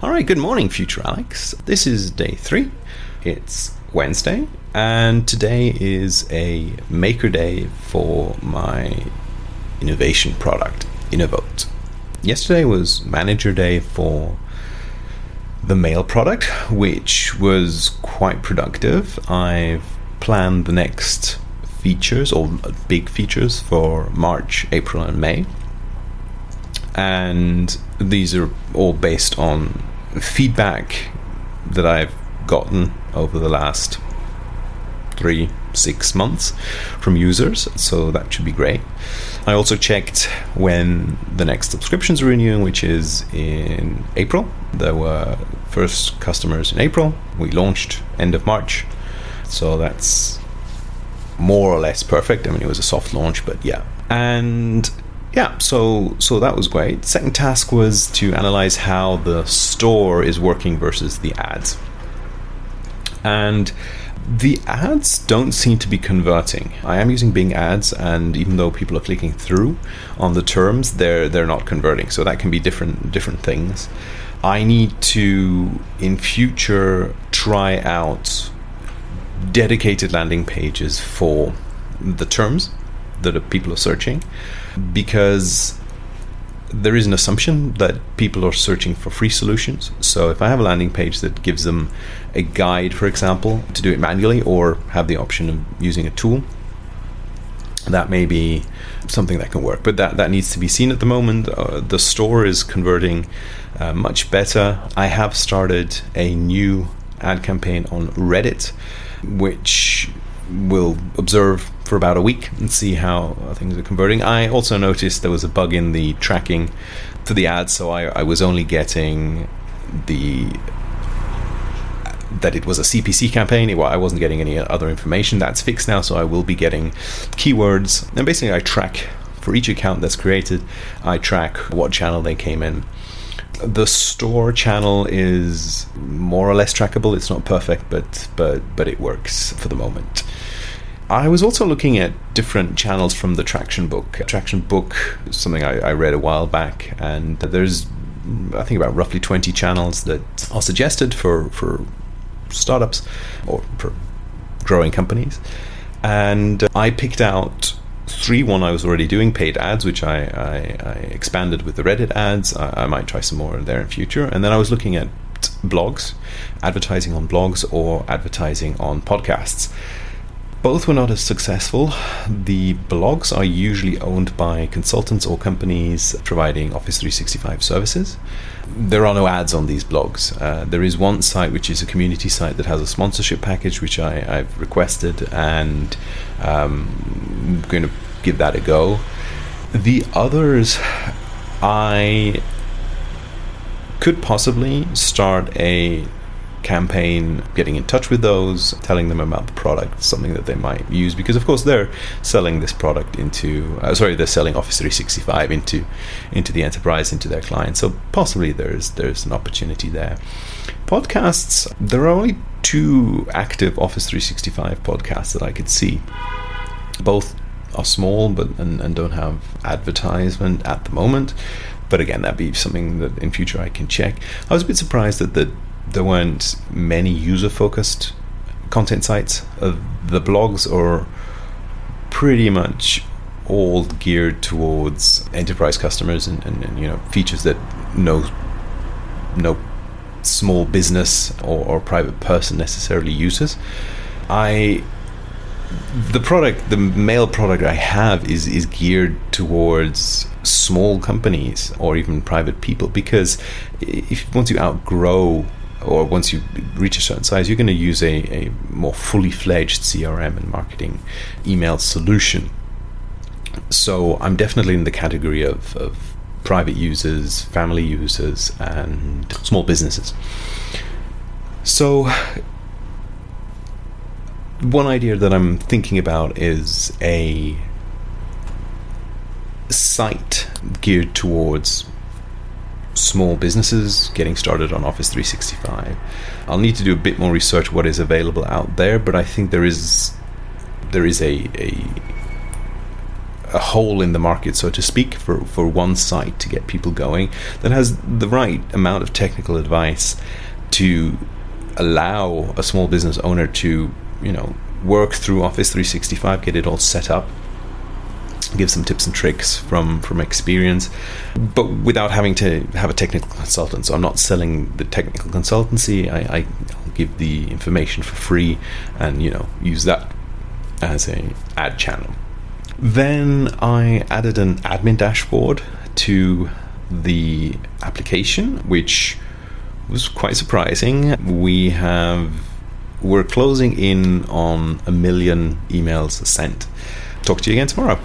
All right, good morning, future Alex. This is day three. It's Wednesday, and today is a maker day for my innovation product, Innovote. Yesterday was manager day for the mail product, which was quite productive. I've planned the next features or big features for March, April, and May. And these are all based on feedback that I've gotten over the last three, six months from users, so that should be great. I also checked when the next subscriptions renewing, which is in April. There were first customers in April. We launched end of March, so that's more or less perfect. I mean, it was a soft launch, but yeah. And yeah, so so that was great. Second task was to analyze how the store is working versus the ads. And the ads don't seem to be converting. I am using Bing ads, and even though people are clicking through on the terms, they're they're not converting. So that can be different different things. I need to in future try out dedicated landing pages for the terms that people are searching because there is an assumption that people are searching for free solutions. So if I have a landing page that gives them a guide, for example, to do it manually or have the option of using a tool, that may be something that can work. But that, that needs to be seen at the moment. Uh, the store is converting uh, much better. I have started a new ad campaign on Reddit, which will observe for about a week and see how things are converting. I also noticed there was a bug in the tracking for the ads, so I, I was only getting the that it was a CPC campaign. I wasn't getting any other information. That's fixed now, so I will be getting keywords. And basically, I track for each account that's created. I track what channel they came in. The store channel is more or less trackable. It's not perfect, but but but it works for the moment. I was also looking at different channels from the Traction book. Traction book is something I, I read a while back, and there's I think about roughly 20 channels that are suggested for, for startups or for growing companies. And I picked out three. One I was already doing paid ads, which I, I, I expanded with the Reddit ads. I, I, might try some more there in future. And then I was looking at blogs, advertising on blogs or advertising on podcasts. Both were not as successful. The blogs are usually owned by consultants or companies providing Office 365 services. There are no ads on these blogs. Uh, there is one site which is a community site that has a sponsorship package which I, have requested and um, I'm going to give that a go. The others, I could possibly start a campaign, getting in touch with those, telling them about the product, something that they might use, because of course they're selling this product into, uh, sorry, they're selling Office 365 into into the enterprise, into their clients. So possibly there's there's an opportunity there. Podcasts, there are only two active Office 365 podcasts that I could see. Both are small, but and, and don't have advertisement at the moment. But again, that'd be something that in future I can check. I was a bit surprised that the there weren't many user focused content sites. Uh, the blogs are pretty much all geared towards enterprise customers and, and, and, you know features that no no small business or, or private person necessarily uses. I the product, the mail product I have is is geared towards small companies or even private people because if once you outgrow or once you reach a certain size, you're going to use a, a more fully fledged CRM and marketing email solution. So I'm definitely in the category of, of private users, family users, and small businesses. So one idea that I'm thinking about is a site geared towards small businesses getting started on Office 365. I'll need to do a bit more research what is available out there, but I think there is there is a, a a hole in the market, so to speak, for, for one site to get people going that has the right amount of technical advice to allow a small business owner to, you know, work through Office 365, get it all set up, give some tips and tricks from from experience, but without having to have a technical consultant. So I'm not selling the technical consultancy. I, I give the information for free, and you know use that as a ad channel. Then I added an admin dashboard to the application, which was quite surprising. We have we're closing in on a million emails sent. Talk to you again tomorrow.